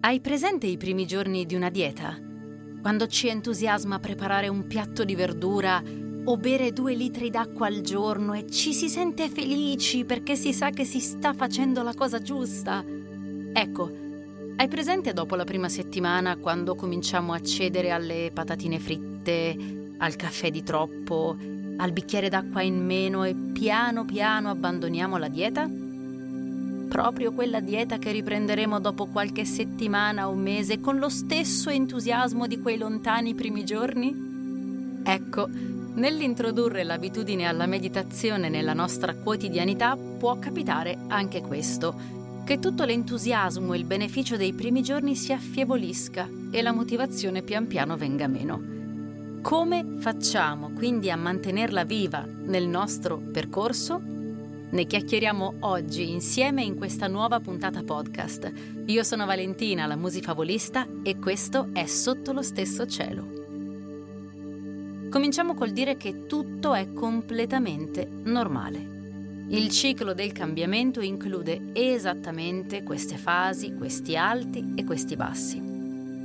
Hai presente i primi giorni di una dieta? Quando ci entusiasma preparare un piatto di verdura o bere due litri d'acqua al giorno e ci si sente felici perché si sa che si sta facendo la cosa giusta? Ecco, hai presente dopo la prima settimana quando cominciamo a cedere alle patatine fritte, al caffè di troppo, al bicchiere d'acqua in meno e piano piano abbandoniamo la dieta? Proprio quella dieta che riprenderemo dopo qualche settimana o mese con lo stesso entusiasmo di quei lontani primi giorni? Ecco, nell'introdurre l'abitudine alla meditazione nella nostra quotidianità può capitare anche questo, che tutto l'entusiasmo e il beneficio dei primi giorni si affievolisca e la motivazione pian piano venga meno. Come facciamo quindi a mantenerla viva nel nostro percorso? Ne chiacchieriamo oggi insieme in questa nuova puntata podcast. Io sono Valentina, la musifavolista, e questo è Sotto lo stesso cielo. Cominciamo col dire che tutto è completamente normale. Il ciclo del cambiamento include esattamente queste fasi, questi alti e questi bassi.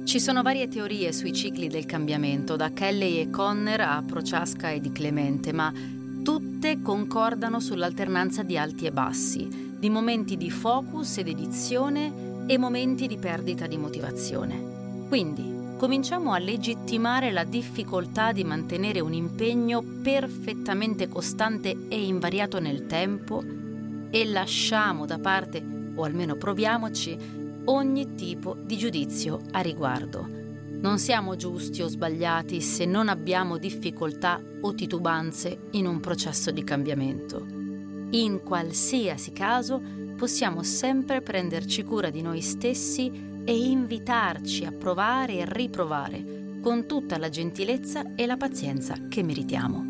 Ci sono varie teorie sui cicli del cambiamento, da Kelly e Conner a Prochaska e di Clemente, ma tutte concordano sull'alternanza di alti e bassi, di momenti di focus ed edizione e momenti di perdita di motivazione. Quindi cominciamo a legittimare la difficoltà di mantenere un impegno perfettamente costante e invariato nel tempo e lasciamo da parte, o almeno proviamoci, ogni tipo di giudizio a riguardo. Non siamo giusti o sbagliati se non abbiamo difficoltà o titubanze in un processo di cambiamento. In qualsiasi caso possiamo sempre prenderci cura di noi stessi e invitarci a provare e riprovare con tutta la gentilezza e la pazienza che meritiamo.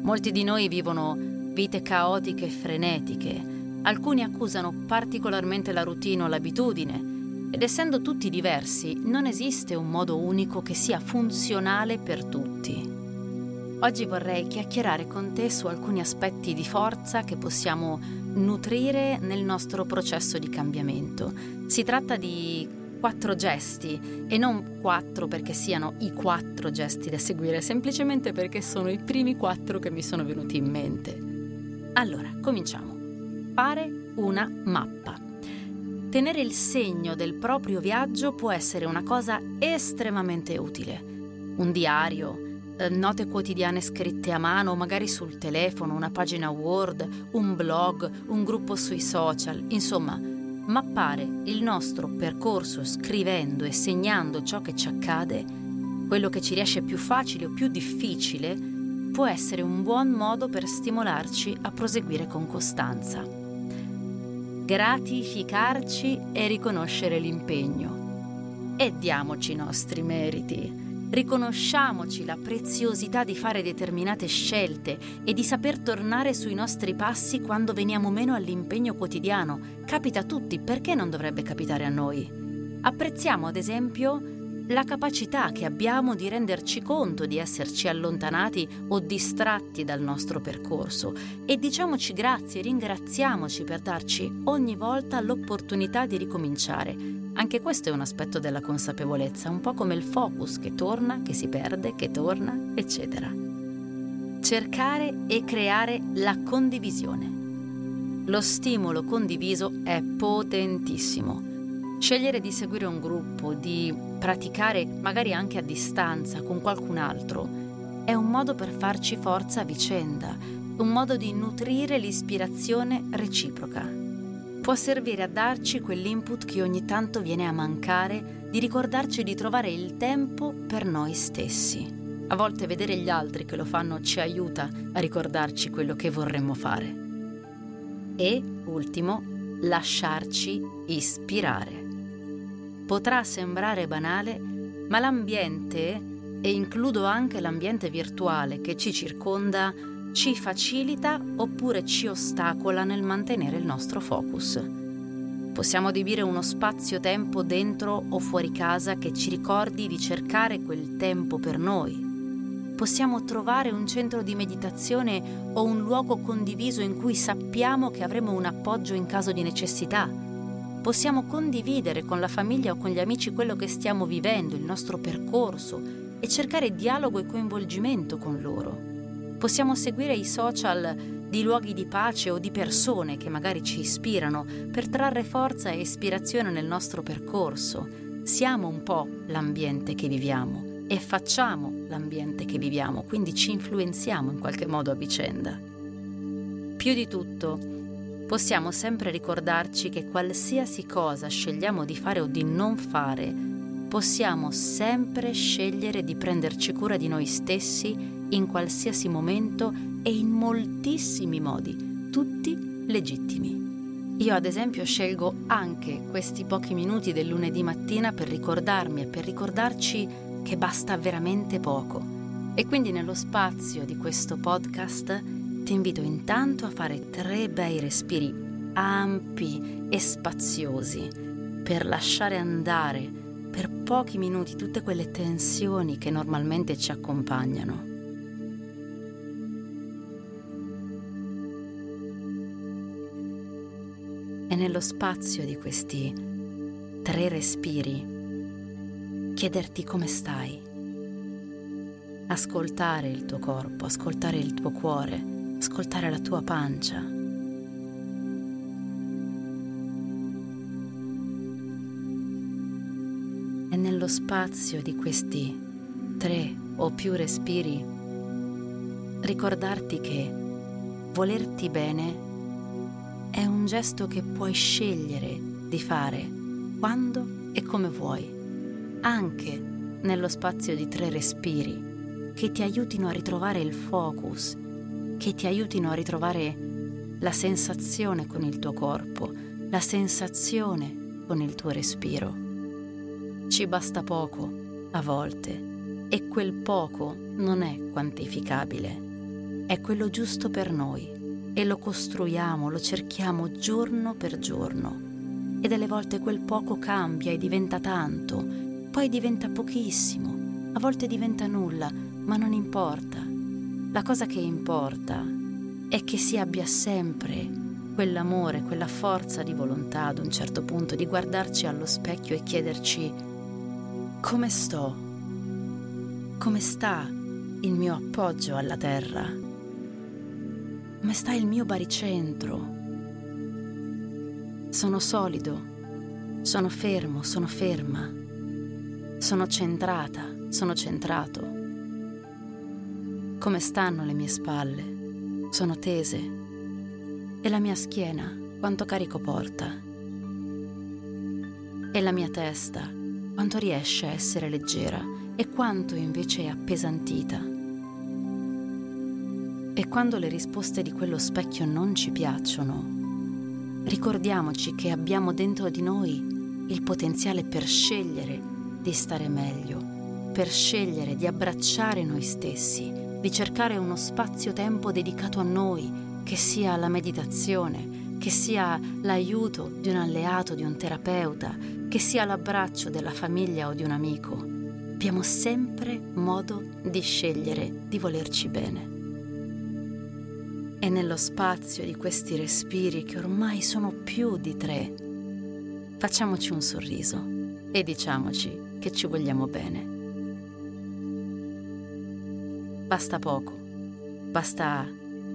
Molti di noi vivono vite caotiche e frenetiche, Alcuni accusano particolarmente la routine o l'abitudine ed essendo tutti diversi non esiste un modo unico che sia funzionale per tutti. Oggi vorrei chiacchierare con te su alcuni aspetti di forza che possiamo nutrire nel nostro processo di cambiamento. Si tratta di quattro gesti e non quattro perché siano i quattro gesti da seguire, semplicemente perché sono i primi quattro che mi sono venuti in mente. Allora, cominciamo fare una mappa. Tenere il segno del proprio viaggio può essere una cosa estremamente utile. Un diario, eh, note quotidiane scritte a mano, magari sul telefono, una pagina Word, un blog, un gruppo sui social, insomma, mappare il nostro percorso scrivendo e segnando ciò che ci accade, quello che ci riesce più facile o più difficile, può essere un buon modo per stimolarci a proseguire con costanza gratificarci e riconoscere l'impegno. E diamoci i nostri meriti. Riconosciamoci la preziosità di fare determinate scelte e di saper tornare sui nostri passi quando veniamo meno all'impegno quotidiano. Capita a tutti, perché non dovrebbe capitare a noi? Apprezziamo, ad esempio, la capacità che abbiamo di renderci conto di esserci allontanati o distratti dal nostro percorso e diciamoci grazie, ringraziamoci per darci ogni volta l'opportunità di ricominciare. Anche questo è un aspetto della consapevolezza, un po' come il focus che torna, che si perde, che torna, eccetera. Cercare e creare la condivisione. Lo stimolo condiviso è potentissimo Scegliere di seguire un gruppo, di praticare magari anche a distanza con qualcun altro, è un modo per farci forza a vicenda, un modo di nutrire l'ispirazione reciproca. Può servire a darci quell'input che ogni tanto viene a mancare, di ricordarci di trovare il tempo per noi stessi. A volte vedere gli altri che lo fanno ci aiuta a ricordarci quello che vorremmo fare. E, ultimo, lasciarci ispirare. Potrà sembrare banale, ma l'ambiente, e includo anche l'ambiente virtuale che ci circonda, ci facilita oppure ci ostacola nel mantenere il nostro focus. Possiamo adibire uno spazio-tempo dentro o fuori casa che ci ricordi di cercare quel tempo per noi. Possiamo trovare un centro di meditazione o un luogo condiviso in cui sappiamo che avremo un appoggio in caso di necessità Possiamo condividere con la famiglia o con gli amici quello che stiamo vivendo, il nostro percorso e cercare dialogo e coinvolgimento con loro. Possiamo seguire i social di luoghi di pace o di persone che magari ci ispirano per trarre forza e ispirazione nel nostro percorso. Siamo un po' l'ambiente che viviamo e facciamo l'ambiente che viviamo, quindi ci influenziamo in qualche modo a vicenda. Più di tutto, possiamo sempre ricordarci che qualsiasi cosa scegliamo di fare o di non fare, possiamo sempre scegliere di prenderci cura di noi stessi in qualsiasi momento e in moltissimi modi, tutti legittimi. Io ad esempio scelgo anche questi pochi minuti del lunedì mattina per ricordarmi e per ricordarci che basta veramente poco. E quindi nello spazio di questo podcast ti invito intanto a fare tre bei respiri ampi e spaziosi per lasciare andare per pochi minuti tutte quelle tensioni che normalmente ci accompagnano. E nello spazio di questi tre respiri chiederti come stai. Ascoltare il tuo corpo, ascoltare il tuo cuore ascoltare la tua pancia. E nello spazio di questi tre o più respiri, ricordarti che volerti bene è un gesto che puoi scegliere di fare quando e come vuoi, anche nello spazio di tre respiri che ti aiutino a ritrovare il focus che ti aiutino a ritrovare la sensazione con il tuo corpo, la sensazione con il tuo respiro. Ci basta poco, a volte, e quel poco non è quantificabile, è quello giusto per noi e lo costruiamo, lo cerchiamo giorno per giorno. E delle volte quel poco cambia e diventa tanto, poi diventa pochissimo, a volte diventa nulla, ma non importa la cosa che importa è che si abbia sempre quell'amore, quella forza di volontà ad un certo punto di guardarci allo specchio e chiederci come sto, come sta il mio appoggio alla terra, come sta il mio baricentro. Sono solido, sono fermo, sono ferma, sono centrata, sono centrato. Come stanno le mie spalle? Sono tese. E la mia schiena? Quanto carico porta? E la mia testa? Quanto riesce a essere leggera? E quanto invece è appesantita? E quando le risposte di quello specchio non ci piacciono, ricordiamoci che abbiamo dentro di noi il potenziale per scegliere di stare meglio, per scegliere di abbracciare noi stessi di cercare uno spazio-tempo dedicato a noi, che sia la meditazione, che sia l'aiuto di un alleato, di un terapeuta, che sia l'abbraccio della famiglia o di un amico. Abbiamo sempre modo di scegliere di volerci bene. E nello spazio di questi respiri, che ormai sono più di tre, facciamoci un sorriso e diciamoci che ci vogliamo bene. Basta poco, basta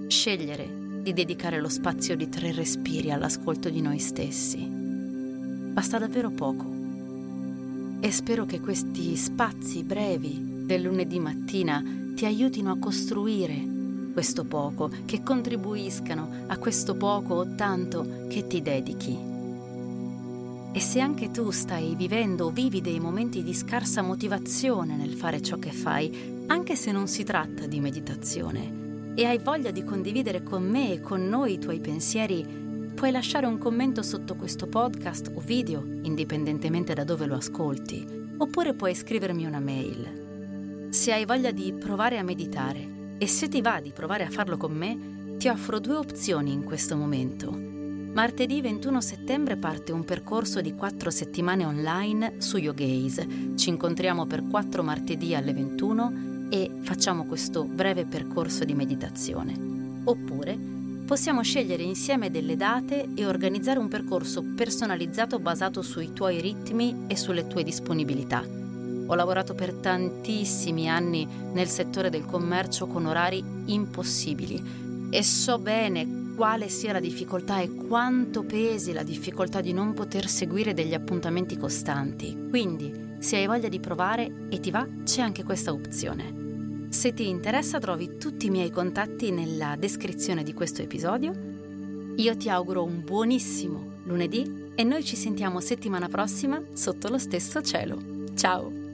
scegliere di dedicare lo spazio di tre respiri all'ascolto di noi stessi. Basta davvero poco. E spero che questi spazi brevi del lunedì mattina ti aiutino a costruire questo poco, che contribuiscano a questo poco o tanto che ti dedichi. E se anche tu stai vivendo o vivi dei momenti di scarsa motivazione nel fare ciò che fai, anche se non si tratta di meditazione, e hai voglia di condividere con me e con noi i tuoi pensieri, puoi lasciare un commento sotto questo podcast o video, indipendentemente da dove lo ascolti, oppure puoi scrivermi una mail. Se hai voglia di provare a meditare e se ti va di provare a farlo con me, ti offro due opzioni in questo momento. Martedì 21 settembre parte un percorso di quattro settimane online su Yogaze. Ci incontriamo per quattro martedì alle 21 e facciamo questo breve percorso di meditazione. Oppure possiamo scegliere insieme delle date e organizzare un percorso personalizzato basato sui tuoi ritmi e sulle tue disponibilità. Ho lavorato per tantissimi anni nel settore del commercio con orari impossibili e so bene quale sia la difficoltà e quanto pesi la difficoltà di non poter seguire degli appuntamenti costanti. Quindi, se hai voglia di provare e ti va, c'è anche questa opzione. Se ti interessa trovi tutti i miei contatti nella descrizione di questo episodio. Io ti auguro un buonissimo lunedì e noi ci sentiamo settimana prossima sotto lo stesso cielo. Ciao!